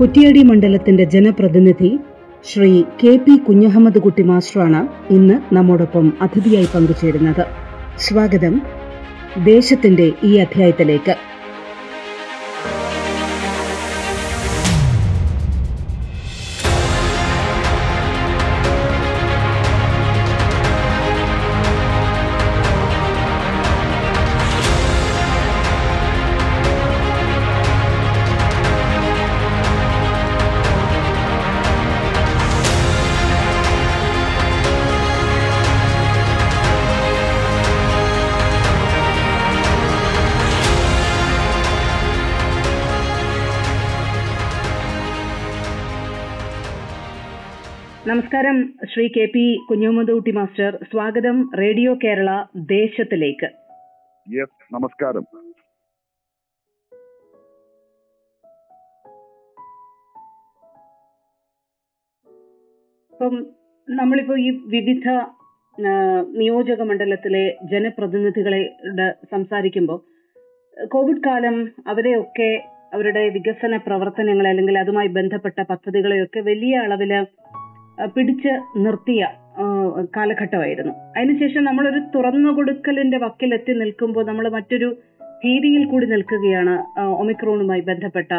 കുറ്റ്യാടി മണ്ഡലത്തിന്റെ ജനപ്രതിനിധി Shri K P Kunjahammed കുട്ടി മാസ്റ്ററാണ് ഇന്ന് നമ്മോടൊപ്പം അതിഥിയായി പങ്കുചേരുന്നത്. സ്വാഗതം. ദേശത്തിന്റെ ഈ അധ്യായത്തിലേക്ക്. Shri K P Kunjumudootty master സ്വാഗതം റേഡിയോ കേരള ദേശത്തിലേക്ക്. നമസ്കാരം. അപ്പം നമ്മളിപ്പോ ഈ വിവിധ നിയോജക മണ്ഡലത്തിലെ ജനപ്രതിനിധികളെ സംസാരിക്കുമ്പോൾ കോവിഡ് കാലം അവരെയൊക്കെ അവരുടെ വികസന പ്രവർത്തനങ്ങളെ അല്ലെങ്കിൽ അതുമായി ബന്ധപ്പെട്ട പദ്ധതികളെയൊക്കെ വലിയ അളവിൽ ആ, പിടിച്ച് നിർത്തിയ കാലഘട്ടമായിരുന്നു. അതിനുശേഷം നമ്മളൊരു തുറന്നു കൊടുക്കലിന്റെ വക്കിലെത്തി നിൽക്കുമ്പോൾ നമ്മൾ മറ്റൊരു ഭീതിയിൽ കൂടി നിൽക്കുകയാണ് ഒമിക്രോണുമായി ബന്ധപ്പെട്ട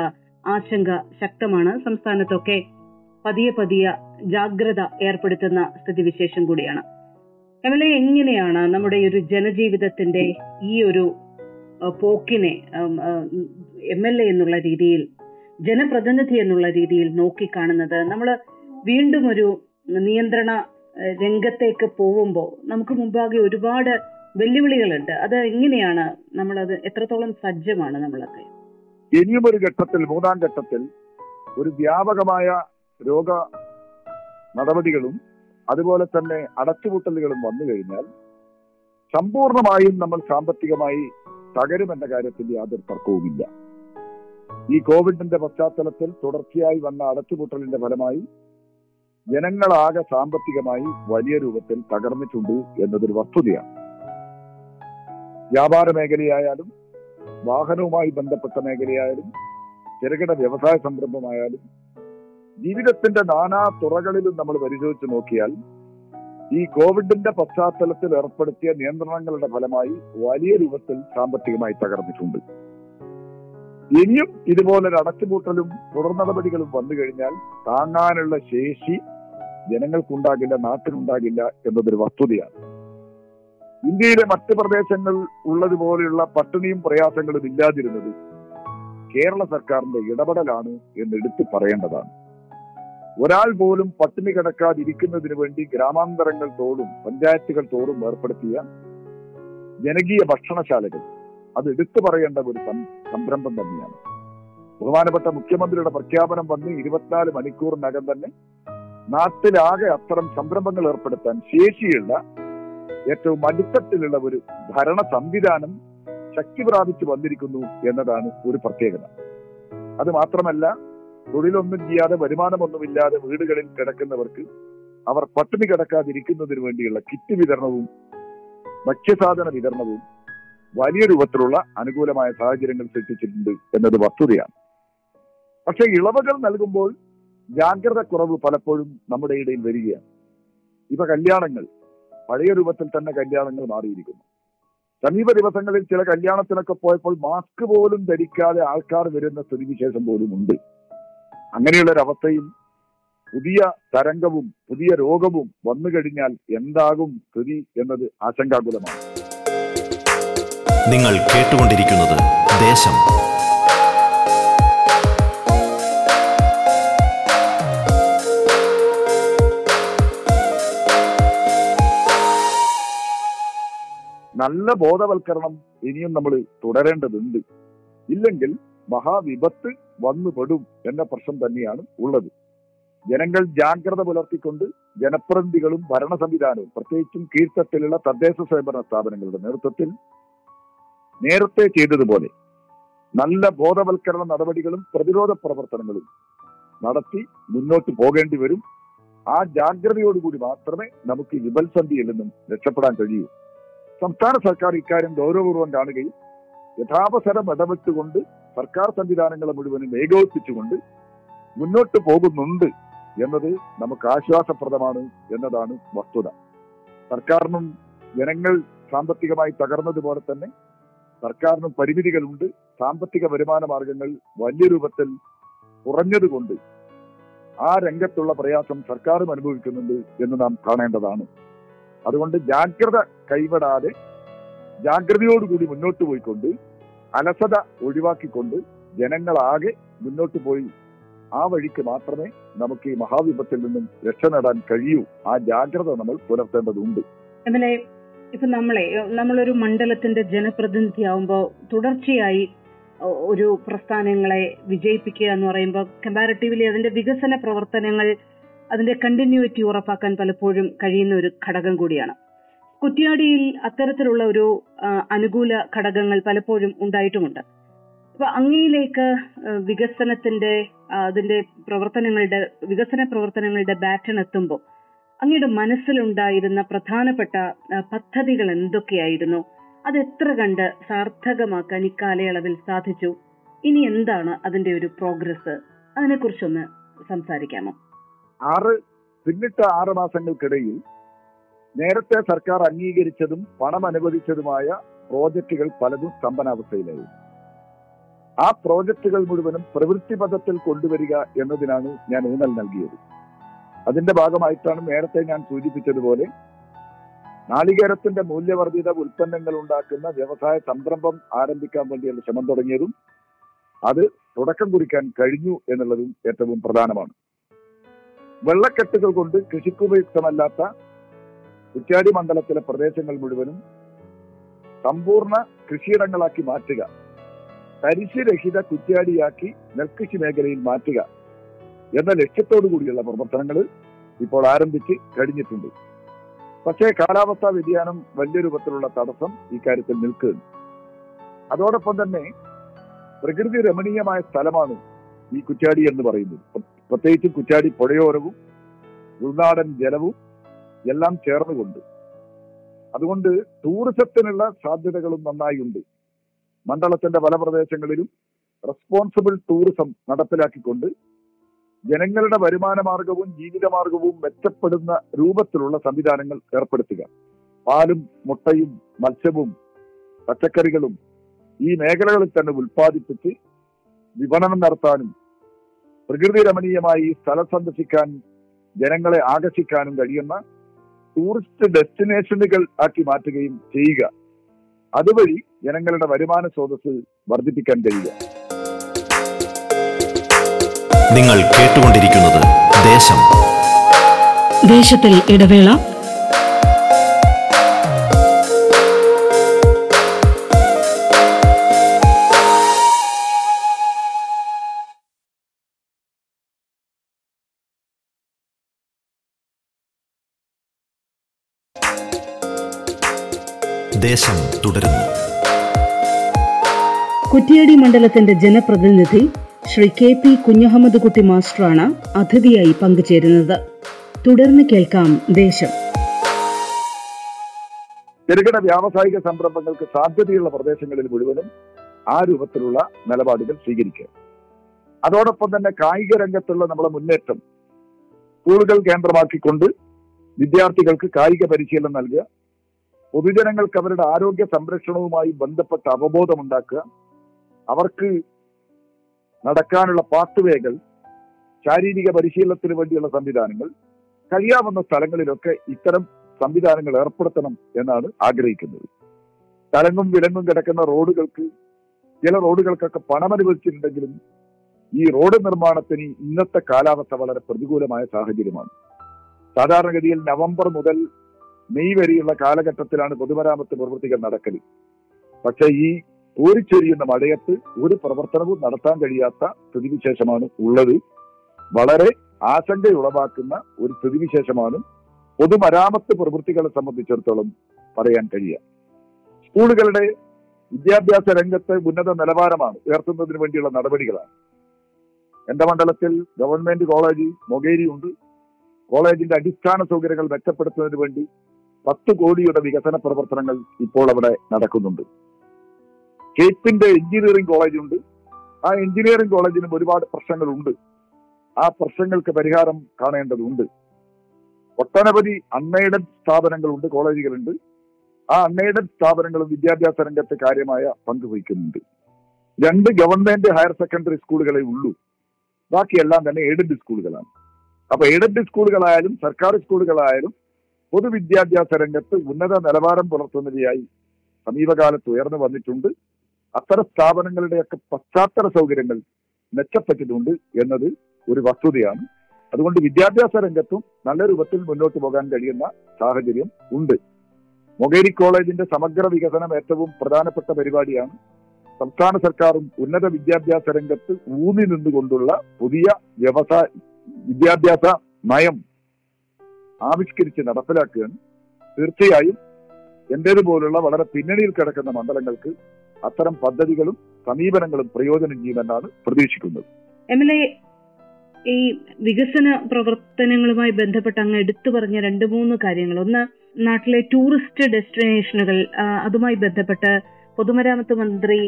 ആശങ്ക ശക്തമാണ്. സംസ്ഥാനത്തൊക്കെ പതിയെ പതിയെ ജാഗ്രത ഏർപ്പെടുത്തുന്ന സ്ഥിതിവിശേഷം കൂടിയാണ്. എം എൽ എ എങ്ങനെയാണ് നമ്മുടെ ഒരു ജനജീവിതത്തിന്റെ ഈ ഒരു പോക്കിനെ എം എൽ എ എന്നുള്ള രീതിയിൽ ജനപ്രതിനിധി എന്നുള്ള രീതിയിൽ നോക്കിക്കാണുന്നത്? നമ്മൾ വീണ്ടും ഒരു നിയന്ത്രണ രംഗത്തേക്ക് പോകുമ്പോൾ നമുക്ക് മുമ്പാകെ ഒരുപാട് വെല്ലുവിളികളുണ്ട്. അത് എങ്ങനെയാണ് നമ്മളത് എത്രത്തോളം സജ്ജമാണ് നമ്മളൊക്കെ? ഇനിയും ഒരു ഘട്ടത്തിൽ മൂന്നാം ഘട്ടത്തിൽ ഒരു വ്യാപകമായ രോഗ നടപടികളും അതുപോലെ തന്നെ അടച്ചുപൂട്ടലുകളും വന്നു കഴിഞ്ഞാൽ സമ്പൂർണമായും നമ്മൾ സാമ്പത്തികമായി തകരുമെന്ന കാര്യത്തിൽ യാതൊരു തർക്കവുമില്ല. ഈ കോവിഡിന്റെ പശ്ചാത്തലത്തിൽ തുടർച്ചയായി വന്ന അടച്ചുപൂട്ടലിന്റെ ഫലമായി ജനങ്ങളാകെ സാമ്പത്തികമായി വലിയ രൂപത്തിൽ തകർന്നിട്ടുണ്ട് എന്നതൊരു വസ്തുതയാണ്. വ്യാപാര മേഖലയായാലും വാഹനവുമായി ബന്ധപ്പെട്ട മേഖലയായാലും ചെറുകിട വ്യവസായ സംരംഭമായാലും ജീവിതത്തിന്റെ നാനാ തുറകളിലും നമ്മൾ പരിശോധിച്ചു നോക്കിയാൽ ഈ കോവിഡിന്റെ പശ്ചാത്തലത്തിൽ ഏർപ്പെടുത്തിയ നിയന്ത്രണങ്ങളുടെ ഫലമായി വലിയ രൂപത്തിൽ സാമ്പത്തികമായി തകർന്നിട്ടുണ്ട്. ഇനിയും ഇതുപോലൊരു അടച്ചുപൂട്ടലും തുടർ നടപടികളും വന്നു കഴിഞ്ഞാൽ താങ്ങാനുള്ള ശേഷി ജനങ്ങൾക്കുണ്ടാകില്ല നാട്ടിനുണ്ടാകില്ല എന്നതൊരു വസ്തുതയാണ്. ഇന്ത്യയിലെ മറ്റ് പ്രദേശങ്ങൾ ഉള്ളതുപോലെയുള്ള പട്ടിണിയും പ്രയാസങ്ങളും ഇല്ലാതിരുന്നത് കേരള സർക്കാരിന്റെ ഇടപെടലാണ് എന്ന് എടുത്തു പറയേണ്ടതാണ്. ഒരാൾ പോലും പട്ടിണി കിടക്കാതിരിക്കുന്നതിന് വേണ്ടി ഗ്രാമാന്തരങ്ങൾ തോറും പഞ്ചായത്തുകൾ തോറും ഏർപ്പെടുത്തിയ ജനകീയ ഭക്ഷണശാലകൾ. അത് എടുത്തു പറയേണ്ട ഒരു സംരംഭം തന്നെയാണ്. ബഹുമാനപ്പെട്ട മുഖ്യമന്ത്രിയുടെ പ്രഖ്യാപനം വന്ന് ഇരുപത്തിനാല് മണിക്കൂറിനകം തന്നെ നാട്ടിലാകെ അത്തരം സംരംഭങ്ങൾ ഏർപ്പെടുത്താൻ ശേഷിയുള്ള ഏറ്റവും അടിത്തട്ടിലുള്ള ഒരു ഭരണ സംവിധാനം ശക്തി പ്രാപിച്ചു വന്നിരിക്കുന്നു എന്നതാണ് ഒരു പ്രത്യേകത. അത് മാത്രമല്ല തൊഴിലൊന്നും ചെയ്യാതെ വരുമാനമൊന്നുമില്ലാതെ വീടുകളിൽ കിടക്കുന്നവർക്ക് അവർ പട്ടിണി കിടക്കാതിരിക്കുന്നതിന് വേണ്ടിയുള്ള കിറ്റ് വിതരണവും ഭക്ഷ്യസാധന വിതരണവും വലിയ രൂപത്തിലുള്ള അനുകൂലമായ സാഹചര്യങ്ങൾ സൃഷ്ടിച്ചിട്ടുണ്ട് എന്നത് വസ്തുതയാണ്. പക്ഷെ ഇളവുകൾ നൽകുമ്പോൾ ജാഗ്രത കുറവ് പലപ്പോഴും നമ്മുടെ ഇടയിൽ വരികയാണ്. ഇവ കല്യാണങ്ങൾ പഴയ രൂപത്തിൽ തന്നെ കല്യാണങ്ങൾ മാറിയിരിക്കുന്നു. സമീപ ദിവസങ്ങളിൽ ചില കല്യാണത്തിനൊക്കെ പോയപ്പോൾ മാസ്ക് പോലും ധരിക്കാതെ ആൾക്കാർ വരുന്ന സ്ഥിതിവിശേഷം പോലും ഉണ്ട്. അങ്ങനെയുള്ള ഒരു പുതിയ തരംഗവും പുതിയ രോഗവും വന്നു കഴിഞ്ഞാൽ എന്താകും സ്ഥിതി എന്നത് ആശങ്കാകുലമാണ്. നിങ്ങൾ കേട്ടുകൊണ്ടിരിക്കുന്നത് ദേശം നല്ല ബോധവൽക്കരണം ഇനിയും നമ്മൾ തുടരേണ്ടതുണ്ട്. ഇല്ലെങ്കിൽ മഹാവിപത്ത് വന്നുപെടും എന്ന പ്രശ്നം തന്നെയാണ് ഉള്ളത്. ജനങ്ങൾ ജാഗ്രത പുലർത്തിക്കൊണ്ട് ജനപ്രതിനിധികളും ഭരണ സംവിധാനവും പ്രത്യേകിച്ചും കീഴ്ത്തട്ടിലുള്ള തദ്ദേശ സ്വയംഭരണ സ്ഥാപനങ്ങളുടെ നേതൃത്വത്തിൽ നേരത്തെ ചെയ്തതുപോലെ നല്ല ബോധവൽക്കരണ നടപടികളും പ്രതിരോധ പ്രവർത്തനങ്ങളും നടത്തി മുന്നോട്ട് പോകേണ്ടി വരും. ആ ജാഗ്രതയോടുകൂടി മാത്രമേ നമുക്ക് വിപൽസന്ധിയിൽ നിന്നും രക്ഷപ്പെടാൻ കഴിയൂ. സംസ്ഥാന സർക്കാർ ഇക്കാര്യം ഗൗരവപൂർവം കാണുകയും യഥാവസരം ഇടപെട്ടുകൊണ്ട് സർക്കാർ സംവിധാനങ്ങളെ മുഴുവനും ഏകോപിപ്പിച്ചുകൊണ്ട് മുന്നോട്ട് പോകുന്നുണ്ട് എന്നത് നമുക്ക് ആശ്വാസപ്രദമാണ് എന്നതാണ് വസ്തുത. സർക്കാരിനും ജനങ്ങൾ സാമ്പത്തികമായി തകർന്നതുപോലെ തന്നെ സർക്കാരിനും പരിമിതികളുണ്ട്. സാമ്പത്തിക വരുമാന മാർഗങ്ങൾ വലിയ രൂപത്തിൽ കുറഞ്ഞതുകൊണ്ട് ആ രംഗത്തുള്ള പ്രയാസം സർക്കാരും അനുഭവിക്കുന്നുണ്ട് എന്ന് നാം കാണേണ്ടതാണ്. അതുകൊണ്ട് ജാഗ്രത കൈവിടാതെ ജാഗ്രതയോടുകൂടി മുന്നോട്ട് പോയിക്കൊണ്ട് അലസത ഒഴിവാക്കിക്കൊണ്ട് ജനങ്ങളാകെ മുന്നോട്ട് പോയി. ആ വഴിക്ക് മാത്രമേ നമുക്ക് ഈ മഹാവിപത്തിൽ നിന്നും രക്ഷ നേടാൻ കഴിയൂ. ആ ജാഗ്രത നമ്മൾ പുലർത്തേണ്ടതുണ്ട്. അതിലെ ഇപ്പൊ നമ്മളെ നമ്മളൊരു മണ്ഡലത്തിന്റെ ജനപ്രതിനിധിയാവുമ്പോൾ തുടർച്ചയായി ഒരു പ്രസ്ഥാനങ്ങളെ വിജയിപ്പിക്കുക എന്ന് പറയുമ്പോൾ കമ്പാരിറ്റീവ്ലി അതിന്റെ വികസന പ്രവർത്തനങ്ങൾ അതിന്റെ കണ്ടിന്യൂറ്റി ഉറപ്പാക്കാൻ പലപ്പോഴും കഴിയുന്ന ഒരു ഘടകം കൂടിയാണ്. കുറ്റ്യാടിയിൽ അത്തരത്തിലുള്ള ഒരു അനുകൂല ഘടകങ്ങൾ പലപ്പോഴും ഉണ്ടായിട്ടുമുണ്ട്. അപ്പൊ അങ്ങയിലേക്ക് വികസനത്തിന്റെ അതിന്റെ പ്രവർത്തനങ്ങളുടെ വികസന പ്രവർത്തനങ്ങളുടെ ബാറ്റൺ എത്തുമ്പോൾ അങ്ങയുടെ മനസ്സിലുണ്ടായിരുന്ന പ്രധാനപ്പെട്ട പദ്ധതികൾ എന്തൊക്കെയായിരുന്നു? അത് എത്ര കണ്ട് സാർത്ഥകമാക്കാൻ ഇക്കാലയളവിൽ സാധിച്ചു? ഇനി എന്താണ് അതിന്റെ ഒരു പ്രോഗ്രസ് അതിനെക്കുറിച്ചൊന്ന് സംസാരിക്കാമോ? ആറ് പിന്നിട്ട ആറ് മാസങ്ങൾക്കിടയിൽ നേരത്തെ സർക്കാർ അംഗീകരിച്ചതും പണം അനുവദിച്ചതുമായ പ്രോജക്റ്റുകൾ പലതും സ്തംഭനാവസ്ഥയിലായി ആ പ്രോജക്റ്റുകൾ മുഴുവനും പ്രവൃത്തി പദത്തിൽ കൊണ്ടുവരിക എന്നതിനാണ് ഞാൻ ഊന്നൽ നൽകിയത്. അതിന്റെ ഭാഗമായിട്ടാണ് നേരത്തെ ഞാൻ സൂചിപ്പിച്ചതുപോലെ നാളികേരത്തിന്റെ മൂല്യവർദ്ധിത ഉൽപ്പന്നങ്ങൾ ഉണ്ടാക്കുന്ന വ്യവസായ സംരംഭം ആരംഭിക്കാൻ വേണ്ടിയുള്ള ശ്രമം തുടങ്ങിയതും അത് തുടക്കം കുറിക്കാൻ കഴിഞ്ഞു എന്നുള്ളതും ഏറ്റവും പ്രധാനമാണ്. വെള്ളക്കെട്ടുകൾ കൊണ്ട് കൃഷിക്കുപയുക്തമല്ലാത്ത കുറ്റ്യാടി മണ്ഡലത്തിലെ പ്രദേശങ്ങൾ മുഴുവനും സമ്പൂർണ കൃഷിയിടങ്ങളാക്കി മാറ്റുക. തരിശുരഹിത കുറ്റ്യാടിയാക്കി നെൽകൃഷി മേഖലയിൽ മാറ്റുക എന്ന ലക്ഷ്യത്തോടു കൂടിയുള്ള പ്രവർത്തനങ്ങൾ ഇപ്പോൾ ആരംഭിച്ച് കഴിഞ്ഞിട്ടുണ്ട്. പക്ഷേ കാലാവസ്ഥാ വ്യതിയാനം വലിയ രൂപത്തിലുള്ള തടസ്സം ഇക്കാര്യത്തിൽ നിൽക്കുന്നു അതോടൊപ്പം തന്നെ പ്രകൃതി രമണീയമായ സ്ഥലമാണ് ഈ കുറ്റ്യാടി എന്ന് പറയുന്നത്. പ്രത്യേകിച്ചും കുറ്റാടി പുഴയോരവും ഉൾനാടൻ ജലവും എല്ലാം ചേർന്നുകൊണ്ട്. അതുകൊണ്ട് ടൂറിസത്തിനുള്ള സാധ്യതകളും നന്നായി ഉണ്ട് മണ്ഡലത്തിന്റെ പല പ്രദേശങ്ങളിലും റെസ്പോൺസിബിൾ ടൂറിസം നടപ്പിലാക്കിക്കൊണ്ട് ജനങ്ങളുടെ വരുമാന മാർഗവും ജീവിത മാർഗവും മെച്ചപ്പെടുന്ന രൂപത്തിലുള്ള സംവിധാനങ്ങൾ ഏർപ്പെടുത്തുക. പാലും മുട്ടയും മത്സ്യവും പച്ചക്കറികളും ഈ മേഖലകളിൽ തന്നെ ഉൽപ്പാദിപ്പിച്ച് വിപണനം നടത്താനും പ്രകൃതി രമണീയമായി ഈ സ്ഥലം സന്ദർശിക്കാൻ ജനങ്ങളെ ആകർഷിക്കാനും കഴിയുന്ന ടൂറിസ്റ്റ് ഡെസ്റ്റിനേഷനുകൾ ആക്കി മാറ്റുകയും ചെയ്യുക. അതുവഴി ജനങ്ങളുടെ വരുമാന സ്രോതസ് വർദ്ധിപ്പിക്കാൻ കഴിയുക. നിങ്ങൾ കേട്ടുകൊണ്ടിരിക്കുന്നത് ദേശം. ദേശത്തിൽ ഇടവേള ദേശം തുടരുന്നു. കുറ്റ്യാടി മണ്ഡലത്തിന്റെ ജനപ്രതിനിധി ശ്രീ കെ പി കുഞ്ഞഹമ്മദ് കുട്ടി മാസ്റ്ററാണ് അതിഥിയായി പങ്കുചേരുന്നത്. തുടർന്ന് കേൾക്കാം ദേശം. ചെറുകിട വ്യാവസായിക സംരംഭങ്ങൾക്ക് സാധ്യതയുള്ള പ്രദേശങ്ങളിൽ മുഴുവനും ആ രൂപത്തിലുള്ള നിലപാടുകൾ സ്വീകരിക്കുക. അതോടൊപ്പം തന്നെ കായിക രംഗത്തുള്ള നമ്മുടെ മുന്നേറ്റം സ്കൂളുകൾ കേന്ദ്രമാക്കിക്കൊണ്ട് വിദ്യാർത്ഥികൾക്ക് കായിക പരിശീലനം നൽകുക. പൊതുജനങ്ങൾക്ക് അവരുടെ ആരോഗ്യ സംരക്ഷണവുമായി ബന്ധപ്പെട്ട അവബോധമുണ്ടാക്കുക. അവർക്ക് നടക്കാനുള്ള പാത്തുവേകൾ ശാരീരിക പരിശീലനത്തിന് വേണ്ടിയുള്ള സംവിധാനങ്ങൾ കഴിയാവുന്ന സ്ഥലങ്ങളിലൊക്കെ ഇത്തരം സംവിധാനങ്ങൾ ഏർപ്പെടുത്തണം എന്നാണ് ആഗ്രഹിക്കുന്നത്. തലങ്ങും വിലങ്ങും കിടക്കുന്ന റോഡുകൾക്ക് ചില റോഡുകൾക്കൊക്കെ പണം അനുവദിച്ചിട്ടുണ്ടെങ്കിലും ഈ റോഡ് നിർമ്മാണത്തിന് ഇന്നത്തെ കാലാവസ്ഥ വളരെ പ്രതികൂലമായ സാഹചര്യമാണ്. സാധാരണഗതിയിൽ നവംബർ മുതൽ മെയ് വരെയുള്ള കാലഘട്ടത്തിലാണ് പൊതുമരാമത്ത് പ്രവൃത്തികൾ നടക്കൽ പക്ഷേ ഈ പൂരിച്ചെരിയുന്ന മഴയത്ത് ഒരു പ്രവർത്തനവും നടത്താൻ കഴിയാത്ത സ്ഥിതിവിശേഷമാണ് ഉള്ളത്. വളരെ ആശങ്കയുളവാക്കുന്ന ഒരു സ്ഥിതിവിശേഷമാണ് പൊതുമരാമത്ത് പ്രവൃത്തികളെ സംബന്ധിച്ചിടത്തോളം പറയാൻ കഴിയുക. സ്കൂളുകളുടെ വിദ്യാഭ്യാസ രംഗത്ത് ഉന്നത നിലവാരമാണ് ഉയർത്തുന്നതിന് വേണ്ടിയുള്ള നടപടികളാണ്. എന്റെ മണ്ഡലത്തിൽ ഗവൺമെന്റ് കോളേജ് മൊകേരി ഉണ്ട് കോളേജിന്റെ അടിസ്ഥാന സൗകര്യങ്ങൾ മെച്ചപ്പെടുത്തുന്നതിന് വേണ്ടി പത്ത് കോടിയുടെ വികസന പ്രവർത്തനങ്ങൾ ഇപ്പോൾ അവിടെ നടക്കുന്നുണ്ട്. കേപ്പിന്റെ എഞ്ചിനീയറിംഗ് കോളേജ് ഉണ്ട്. ആ എഞ്ചിനീയറിംഗ് കോളേജിനും ഒരുപാട് പ്രശ്നങ്ങളുണ്ട്. ആ പ്രശ്നങ്ങൾക്ക് പരിഹാരം കാണേണ്ടതുണ്ട്. ഒട്ടനവധി അൺഎയ്ഡഡ് സ്ഥാപനങ്ങളുണ്ട് കോളേജുകളുണ്ട്. ആ അൺഎയ്ഡഡ് സ്ഥാപനങ്ങളും വിദ്യാഭ്യാസ രംഗത്ത് കാര്യമായ പങ്ക് വഹിക്കുന്നുണ്ട്. രണ്ട് ഗവൺമെന്റ് ഹയർ സെക്കൻഡറി സ്കൂളുകളെ ഉള്ളൂ. ബാക്കിയെല്ലാം തന്നെ എയ്ഡഡ് സ്കൂളുകളാണ്. അപ്പൊ എയ്ഡഡ് സ്കൂളുകളായാലും സർക്കാർ സ്കൂളുകളായാലും പൊതുവിദ്യാഭ്യാസ രംഗത്ത് ഉന്നത നിലവാരം പുലർത്തുന്നവയായി സമീപകാലത്ത് ഉയർന്നു വന്നിട്ടുണ്ട്. അത്തരം സ്ഥാപനങ്ങളുടെയൊക്കെ പശ്ചാത്തല സൗകര്യങ്ങൾ മെച്ചപ്പെട്ടിട്ടുണ്ട് എന്നത് ഒരു വസ്തുതയാണ്. അതുകൊണ്ട് വിദ്യാഭ്യാസ രംഗത്തും നല്ല രൂപത്തിൽ മുന്നോട്ട് പോകാൻ കഴിയുന്ന സാഹചര്യം ഉണ്ട്. മൊകേരി കോളേജിന്റെ സമഗ്ര വികസനം ഏറ്റവും പ്രധാനപ്പെട്ട പരിപാടിയാണ്. സംസ്ഥാന സർക്കാരും ഉന്നത വിദ്യാഭ്യാസ രംഗത്ത് ഊന്നി നിന്നുകൊണ്ടുള്ള പുതിയ വ്യവസായ വിദ്യാഭ്യാസ നയം ആവിഷ്കരിച്ച് നടപ്പിലാക്കുകയാണ് തീർച്ചയായും എന്റേതുപോലുള്ള വളരെ പിന്നണിയിൽ കിടക്കുന്ന മണ്ഡലങ്ങൾക്ക് അത്തരം പദ്ധതികളും സമീപനങ്ങളും പ്രയോജനം ചെയ്യുമെന്നാണ് പ്രതീക്ഷിക്കുന്നത്. എം എൽ എ ഈ വികസന പ്രവർത്തനങ്ങളുമായി ബന്ധപ്പെട്ട് അങ്ങ് എടുത്തു പറഞ്ഞ രണ്ട് മൂന്ന് കാര്യങ്ങൾ. ഒന്ന് നാട്ടിലെ ടൂറിസ്റ്റ് ഡെസ്റ്റിനേഷനുകൾ അതുമായി ബന്ധപ്പെട്ട് പൊതുമരാമത്ത് മന്ത്രി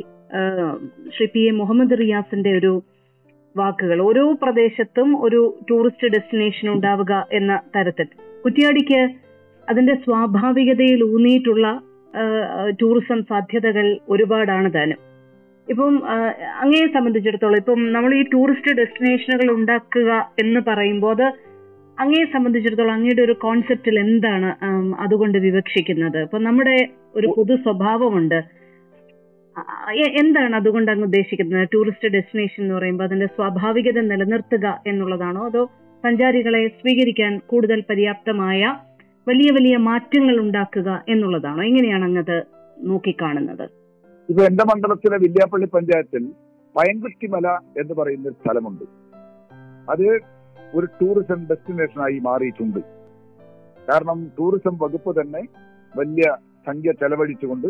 ശ്രീ പി എ മുഹമ്മദ് റിയാസിന്റെ ഒരു വാക്കുകൾ. ഓരോ പ്രദേശത്തും ഒരു ടൂറിസ്റ്റ് ഡെസ്റ്റിനേഷൻ ഉണ്ടാവുക എന്ന തരത്തിൽ. കുറ്റിയാടിക്ക് അതിന്റെ സ്വാഭാവികതയിൽ ഊന്നിയിട്ടുള്ള ടൂറിസം സാധ്യതകൾ ഒരുപാടാണ് താനും. ഇപ്പം അങ്ങയെ സംബന്ധിച്ചിടത്തോളം ഇപ്പം നമ്മൾ ഈ ടൂറിസ്റ്റ് ഡെസ്റ്റിനേഷനുകൾ ഉണ്ടാക്കുക എന്ന് പറയുമ്പോൾ അത് അങ്ങയെ സംബന്ധിച്ചിടത്തോളം അങ്ങയുടെ ഒരു കോൺസെപ്റ്റിൽ എന്താണ് അതുകൊണ്ട് വിവക്ഷിക്കുന്നത്? ഇപ്പൊ നമ്മുടെ ഒരു പൊതു സ്വഭാവമുണ്ട്. എന്താണ് അതുകൊണ്ട് അങ്ങ് ഉദ്ദേശിക്കുന്നത്? ടൂറിസ്റ്റ് ഡെസ്റ്റിനേഷൻ എന്ന് പറയുമ്പോൾ അതിന്റെ സ്വാഭാവികത നിലനിർത്തുക എന്നുള്ളതാണോ? അതോ സഞ്ചാരികളെ സ്വീകരിക്കാൻ കൂടുതൽ പര്യാപ്തമായ വലിയ വലിയ മാറ്റങ്ങൾ ഉണ്ടാക്കുക എന്നുള്ളതാണോ? എങ്ങനെയാണ് അങ്ങത് നോക്കിക്കാണുന്നത്? ഇപ്പൊ എന്റെ മണ്ഡലത്തിലെ വില്യാപ്പള്ളി പഞ്ചായത്തിൽ പയൻകുറ്റിമല എന്ന് പറയുന്ന ഒരു സ്ഥലമുണ്ട്. അത് ഒരു ടൂറിസം ഡെസ്റ്റിനേഷനായി മാറിയിട്ടുണ്ട്. കാരണം ടൂറിസം വകുപ്പ് തന്നെ വലിയ സംഖ്യ ചെലവഴിച്ചുകൊണ്ട്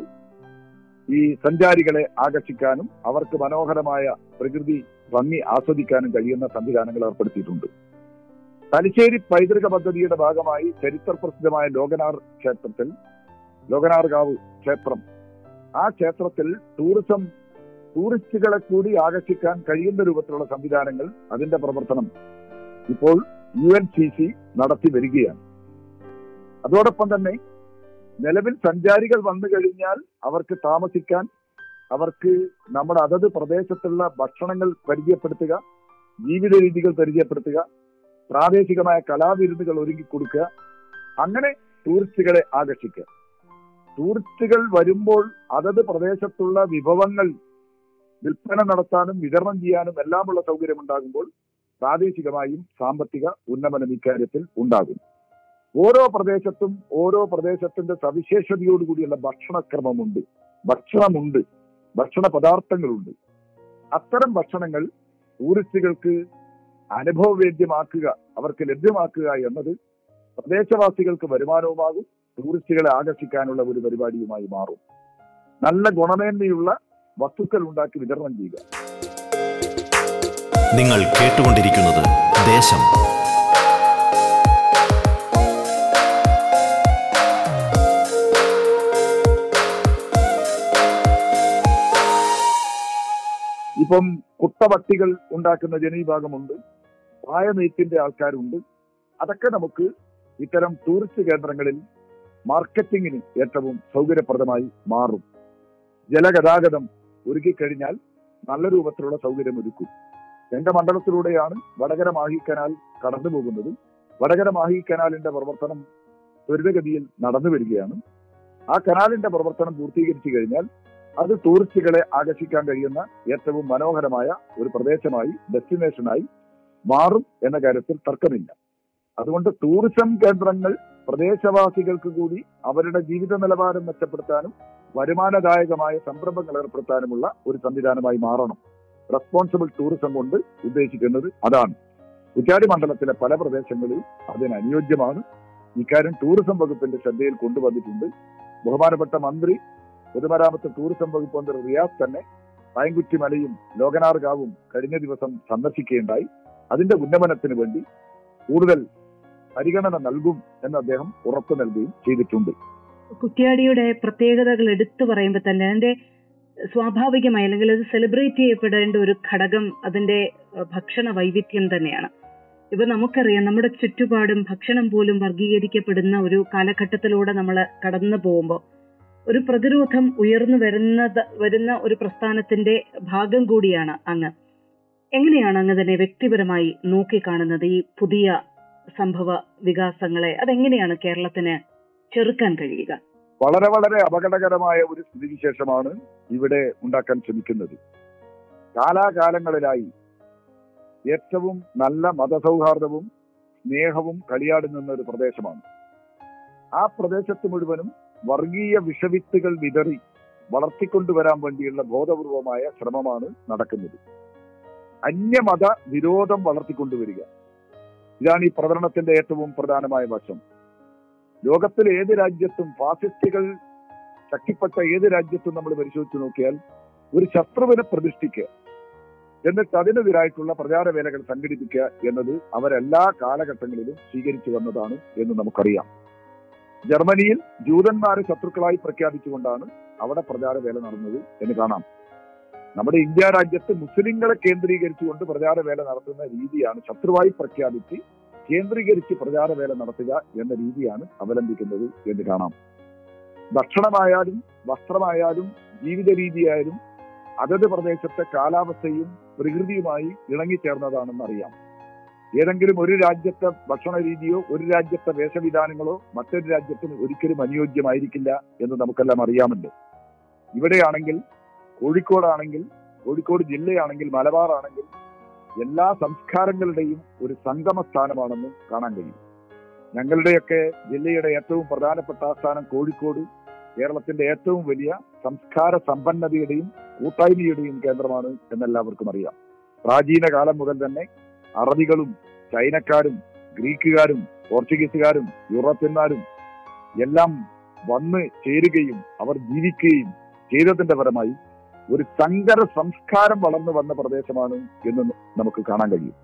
ഈ സഞ്ചാരികളെ ആകർഷിക്കാനും അവർക്ക് മനോഹരമായ പ്രകൃതി ഭംഗി ആസ്വദിക്കാനും കഴിയുന്ന സംവിധാനങ്ങൾ ഏർപ്പെടുത്തിയിട്ടുണ്ട്. തലശ്ശേരി പൈതൃക പദ്ധതിയുടെ ഭാഗമായി ചരിത്ര പ്രസിദ്ധമായ ലോകനാർ ക്ഷേത്രത്തിൽ ലോകനാർകാവ് ക്ഷേത്രം. ആ ക്ഷേത്രത്തിൽ ടൂറിസം ടൂറിസ്റ്റുകളെ കൂടി ആകർഷിക്കാൻ കഴിയുന്ന രൂപത്തിലുള്ള സംവിധാനങ്ങൾ അതിന്റെ പ്രവർത്തനം ഇപ്പോൾ യു എൻ സി സി നടത്തി വരികയാണ്. അതോടൊപ്പം തന്നെ നിലവിൽ സഞ്ചാരികൾ വന്നു കഴിഞ്ഞാൽ അവർക്ക് താമസിക്കാൻ അവർക്ക് നമ്മുടെ അതത് പ്രദേശത്തുള്ള ഭക്ഷണങ്ങൾ പരിചയപ്പെടുത്തുക ജീവിത രീതികൾ പരിചയപ്പെടുത്തുക പ്രാദേശികമായ കലാവിരുന്നുകൾ ഒരുക്കി കൊടുക്കുക അങ്ങനെ ടൂറിസ്റ്റുകളെ ആകർഷിക്കുക. ടൂറിസ്റ്റുകൾ വരുമ്പോൾ അതത് പ്രദേശത്തുള്ള വിഭവങ്ങൾ വിൽപ്പന നടത്താനും വിതരണം ചെയ്യാനും എല്ലാമുള്ള സൗകര്യം ഉണ്ടാകുമ്പോൾ പ്രാദേശികമായും സാമ്പത്തിക ഉന്നമനം ഇക്കാര്യത്തിൽ ഉണ്ടാകും. ഓരോ പ്രദേശത്തും ഓരോ പ്രദേശത്തിന്റെ സവിശേഷതയോടുകൂടിയുള്ള ഭക്ഷണക്രമമുണ്ട്. ഭക്ഷണമുണ്ട്. ഭക്ഷണ പദാർത്ഥങ്ങളുണ്ട്. അത്തരം ഭക്ഷണങ്ങൾ ടൂറിസ്റ്റുകൾക്ക് അനുഭവവേദ്യമാക്കുക അവർക്ക് ലഭ്യമാക്കുക എന്നത് പ്രദേശവാസികൾക്ക് വരുമാനവുമാകും ടൂറിസ്റ്റുകളെ ആകർഷിക്കാനുള്ള ഒരു പരിപാടിയുമായി മാറും. നല്ല ഗുണമേന്മയുള്ള വസ്തുക്കൾ ഉണ്ടാക്കി വിതരണം ചെയ്യുക. നിങ്ങൾ കേട്ടുകൊണ്ടിരിക്കുന്നത് ദേശം. ഇപ്പം കുട്ടവട്ടികൾ ഉണ്ടാക്കുന്ന ജനവിഭാഗമുണ്ട്. പായനെയ്ത്തിന്റെ ആൾക്കാരുണ്ട്. അതൊക്കെ നമുക്ക് ഇത്തരം ടൂറിസ്റ്റ് കേന്ദ്രങ്ങളിൽ മാർക്കറ്റിങ്ങിന് ഏറ്റവും സൗകര്യപ്രദമായി മാറും. ജലഗതാഗതം ഒരുക്കിക്കഴിഞ്ഞാൽ നല്ല രൂപത്തിലുള്ള സൗകര്യം ഒരുക്കും എന്റെ മണ്ഡലത്തിലൂടെയാണ് വടകര മാഹി കനാൽ കടന്നു പോകുന്നത്. വടകര മാഹി കനാലിന്റെ പ്രവർത്തനം ത്വരിതഗതിയിൽ നടന്നു വരികയാണ്. ആ കനാലിന്റെ പ്രവർത്തനം പൂർത്തീകരിച്ചു കഴിഞ്ഞാൽ അത് ടൂറിസ്റ്റുകളെ ആകർഷിക്കാൻ കഴിയുന്ന ഏറ്റവും മനോഹരമായ ഒരു പ്രദേശമായി ഡെസ്റ്റിനേഷനായി മാറും എന്ന കാര്യത്തിൽ തർക്കമില്ല. അതുകൊണ്ട് ടൂറിസം കേന്ദ്രങ്ങൾ പ്രദേശവാസികൾക്ക് കൂടി അവരുടെ ജീവിത നിലവാരം മെച്ചപ്പെടുത്താനും വരുമാനദായകമായ സംരംഭങ്ങൾ ഏർപ്പെടുത്താനുമുള്ള ഒരു സംവിധാനമായി മാറണം. റെസ്പോൺസിബിൾ ടൂറിസം കൊണ്ട് ഉദ്ദേശിക്കുന്നത് അതാണ്. കുറ്റാടി മണ്ഡലത്തിലെ പല പ്രദേശങ്ങളിലും അതിന് അനുയോജ്യമാണ്. ഇക്കാര്യം ടൂറിസം വകുപ്പിന്റെ ശ്രദ്ധയിൽ കൊണ്ടുവന്നിട്ടുണ്ട്. ബഹുമാനപ്പെട്ട മന്ത്രി പൊതുമരാമത്ത് ടൂറിസം വകുപ്പ് മന്ത്രി റിയാസ് തന്നെ പയൻകുറ്റി മലയും ലോകനാർഗാവും കഴിഞ്ഞ ദിവസം സന്ദർശിക്കുകയുണ്ടായി. അതിന്റെ ഉന്നമനത്തിന് വേണ്ടി കൂടുതൽ പരിഗണന നൽകും എന്ന് അദ്ദേഹം ഉറപ്പു നൽകുകയും ചെയ്തിട്ടുണ്ട്. കുറ്റ്യാടിയുടെ പ്രത്യേകതകൾ എടുത്തു പറയുമ്പോൾ തന്നെ അതിന്റെ സ്വാഭാവികമായി അല്ലെങ്കിൽ അത് സെലിബ്രേറ്റ് ചെയ്യപ്പെടേണ്ട ഒരു ഘടകം അതിന്റെ ഭക്ഷണ വൈവിധ്യം തന്നെയാണ്. ഇപ്പൊ നമുക്കറിയാം നമ്മുടെ ചുറ്റുപാടും ഭക്ഷണം പോലും വർഗീകരിക്കപ്പെടുന്ന ഒരു കാലഘട്ടത്തിലൂടെ നമ്മൾ കടന്നു പോകുമ്പോൾ ഒരു പ്രതിരോധം ഉയർന്നു വരുന്നത് വരുന്ന ഒരു പ്രസ്ഥാനത്തിന്റെ ഭാഗം കൂടിയാണ് അങ്ങ്. എങ്ങനെയാണ് അങ്ങ് തന്നെ വ്യക്തിപരമായി നോക്കിക്കാണുന്നത്? ഈ പുതിയ സംഭവ വികാസങ്ങളെ അതെങ്ങനെയാണ് കേരളത്തിന് ചെറുക്കാൻ കഴിയുക? വളരെ വളരെ അപകടകരമായ ഒരു സ്ഥിതിവിശേഷമാണ് ഇവിടെ ഉണ്ടാക്കാൻ ശ്രമിക്കുന്നത്. കാലാകാലങ്ങളിലായി ഏറ്റവും നല്ല മതസൗഹാർദ്ദവും സ്നേഹവും കളിയാടി നിന്ന ഒരു പ്രദേശമാണ്. ആ പ്രദേശത്ത് മുഴുവനും വർഗീയ വിഷവിത്തുകൾ വിതറി വളർത്തിക്കൊണ്ടുവരാൻ വേണ്ടിയുള്ള ബോധപൂർവമായ ശ്രമമാണ് നടക്കുന്നത്. അന്യമത വിരോധം വളർത്തിക്കൊണ്ടുവരിക. ഇതാണ് ഈ പ്രകടനത്തിന്റെ ഏറ്റവും പ്രധാനമായ വശം. ലോകത്തിലെ ഏത് രാജ്യത്തും ഫാസിസ്റ്റുകൾ ശക്തിപ്പെട്ട ഏത് രാജ്യത്തും നമ്മൾ പരിശോധിച്ചു നോക്കിയാൽ ഒരു ശത്രുവിനെ പ്രതിഷ്ഠിക്കുക എന്നിട്ട് അതിനെതിരായിട്ടുള്ള പ്രചാര വേലകൾ സംഘടിപ്പിക്കുക എന്നത് അവരെല്ലാ കാലഘട്ടങ്ങളിലും സ്വീകരിച്ചു വന്നതാണ് എന്ന് നമുക്കറിയാം. ജർമ്മനിയിൽ ജൂതന്മാരെ ശത്രുക്കളായി പ്രഖ്യാപിച്ചുകൊണ്ടാണ് അവിടെ പ്രചാരവേല നടന്നത് എന്ന് കാണാം. നമ്മുടെ ഇന്ത്യ രാജ്യത്ത് മുസ്ലിങ്ങളെ കേന്ദ്രീകരിച്ചുകൊണ്ട് പ്രചാരവേല നടത്തുന്ന രീതിയാണ് ശത്രുവായി പ്രഖ്യാപിച്ച് കേന്ദ്രീകരിച്ച് പ്രചാരവേല നടത്തുക എന്ന രീതിയാണ് അവലംബിക്കുന്നത് എന്ന് കാണാം. ഭക്ഷണമായാലും വസ്ത്രമായാലും ജീവിത രീതിയായാലും അതത് പ്രദേശത്തെ കാലാവസ്ഥയും പ്രകൃതിയുമായി ഇണങ്ങിച്ചേർന്നതാണെന്ന് അറിയാം. ഏതെങ്കിലും ഒരു രാജ്യത്തെ ഭക്ഷണ രീതിയോ ഒരു രാജ്യത്തെ വേഷവിധാനങ്ങളോ മറ്റൊരു രാജ്യത്തിന് ഒരിക്കലും അനുയോജ്യമായിരിക്കില്ല എന്ന് നമുക്കെല്ലാം അറിയാമല്ലോ. ഇവിടെയാണെങ്കിൽ കോഴിക്കോടാണെങ്കിൽ കോഴിക്കോട് ജില്ലയാണെങ്കിൽ മലബാർ ആണെങ്കിൽ എല്ലാ സംസ്കാരങ്ങളുടെയും ഒരു സംഗമ സ്ഥാനമാണെന്ന് കാണാൻ കഴിയും. ഞങ്ങളുടെയൊക്കെ ജില്ലയുടെ ഏറ്റവും പ്രധാനപ്പെട്ട ആസ്ഥാനം കോഴിക്കോട് കേരളത്തിന്റെ ഏറ്റവും വലിയ സംസ്കാര സമ്പന്നതയുടെയും കൂട്ടായ്മയുടെയും കേന്ദ്രമാണ് എന്നെല്ലാവർക്കും അറിയാം. പ്രാചീന കാലം മുതൽ തന്നെ അറബികളും ചൈനക്കാരും ഗ്രീക്കുകാരും പോർച്ചുഗീസുകാരും യൂറോപ്യന്മാരും എല്ലാം വന്ന് ചേരുകയും അവർ ജീവിക്കുകയും ചെയ്തതിന്റെ ഫലമായി ഒരു സങ്കര സംസ്കാരം വളർന്നു വന്ന പ്രദേശമാണ് എന്ന് നമുക്ക് കാണാൻ കഴിയും.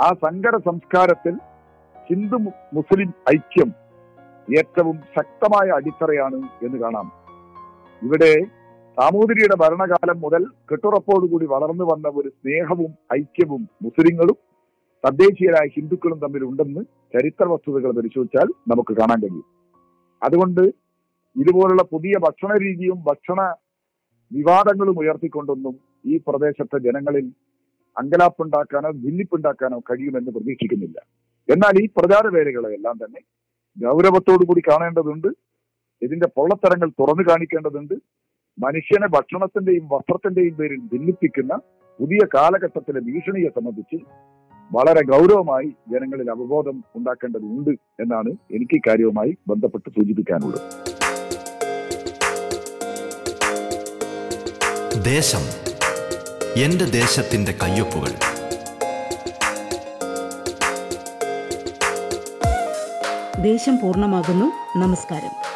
ആ സങ്കര സംസ്കാരത്തിൽ ഹിന്ദു മുസ്ലിം ഐക്യം ഏറ്റവും ശക്തമായ അടിത്തറയാണ് എന്ന് കാണാം. ഇവിടെ സാമൂതിരിയുടെ ഭരണകാലം മുതൽ കെട്ടുറപ്പോടുകൂടി വളർന്നു വന്ന ഒരു സ്നേഹവും ഐക്യവും മുസ്ലിങ്ങളും തദ്ദേശീയരായ ഹിന്ദുക്കളും തമ്മിൽ ഉണ്ടെന്ന് ചരിത്ര വസ്തുതകൾ പരിശോധിച്ചാൽ നമുക്ക് കാണാൻ കഴിയും. അതുകൊണ്ട് ഇതുപോലുള്ള പുതിയ ഭക്ഷണ രീതിയും ഭക്ഷണ വിവാദങ്ങളും ഉയർത്തിക്കൊണ്ടൊന്നും ഈ പ്രദേശത്തെ ജനങ്ങളിൽ അങ്കലാപ്പുണ്ടാക്കാനോ ഭിന്നിപ്പുണ്ടാക്കാനോ കഴിയുമെന്ന് പ്രതീക്ഷിക്കുന്നില്ല. എന്നാൽ ഈ പ്രചാരവേലകളെല്ലാം തന്നെ ഗൗരവത്തോടു കൂടി കാണേണ്ടതുണ്ട്. ഇതിന്റെ പൊള്ളത്തരങ്ങൾ തുറന്നു കാണിക്കേണ്ടതുണ്ട്. മനുഷ്യനെ ഭക്ഷണത്തിന്റെയും വസ്ത്രത്തിന്റെയും പേരിൽ ഭിന്നിപ്പിക്കുന്ന പുതിയ കാലഘട്ടത്തിലെ ഭീഷണിയെ സംബന്ധിച്ച് വളരെ ഗൗരവമായി ജനങ്ങളിൽ അവബോധം ഉണ്ടാക്കേണ്ടതുണ്ട് എന്നാണ് എനിക്ക് ഈ കാര്യവുമായി ബന്ധപ്പെട്ട് സൂചിപ്പിക്കാനുള്ളത്. ദേശം എന്റെ ദേശത്തിന്റെ കയ്യൊപ്പുകൾ. ദേശം പൂർണമാകുന്നു. നമസ്കാരം.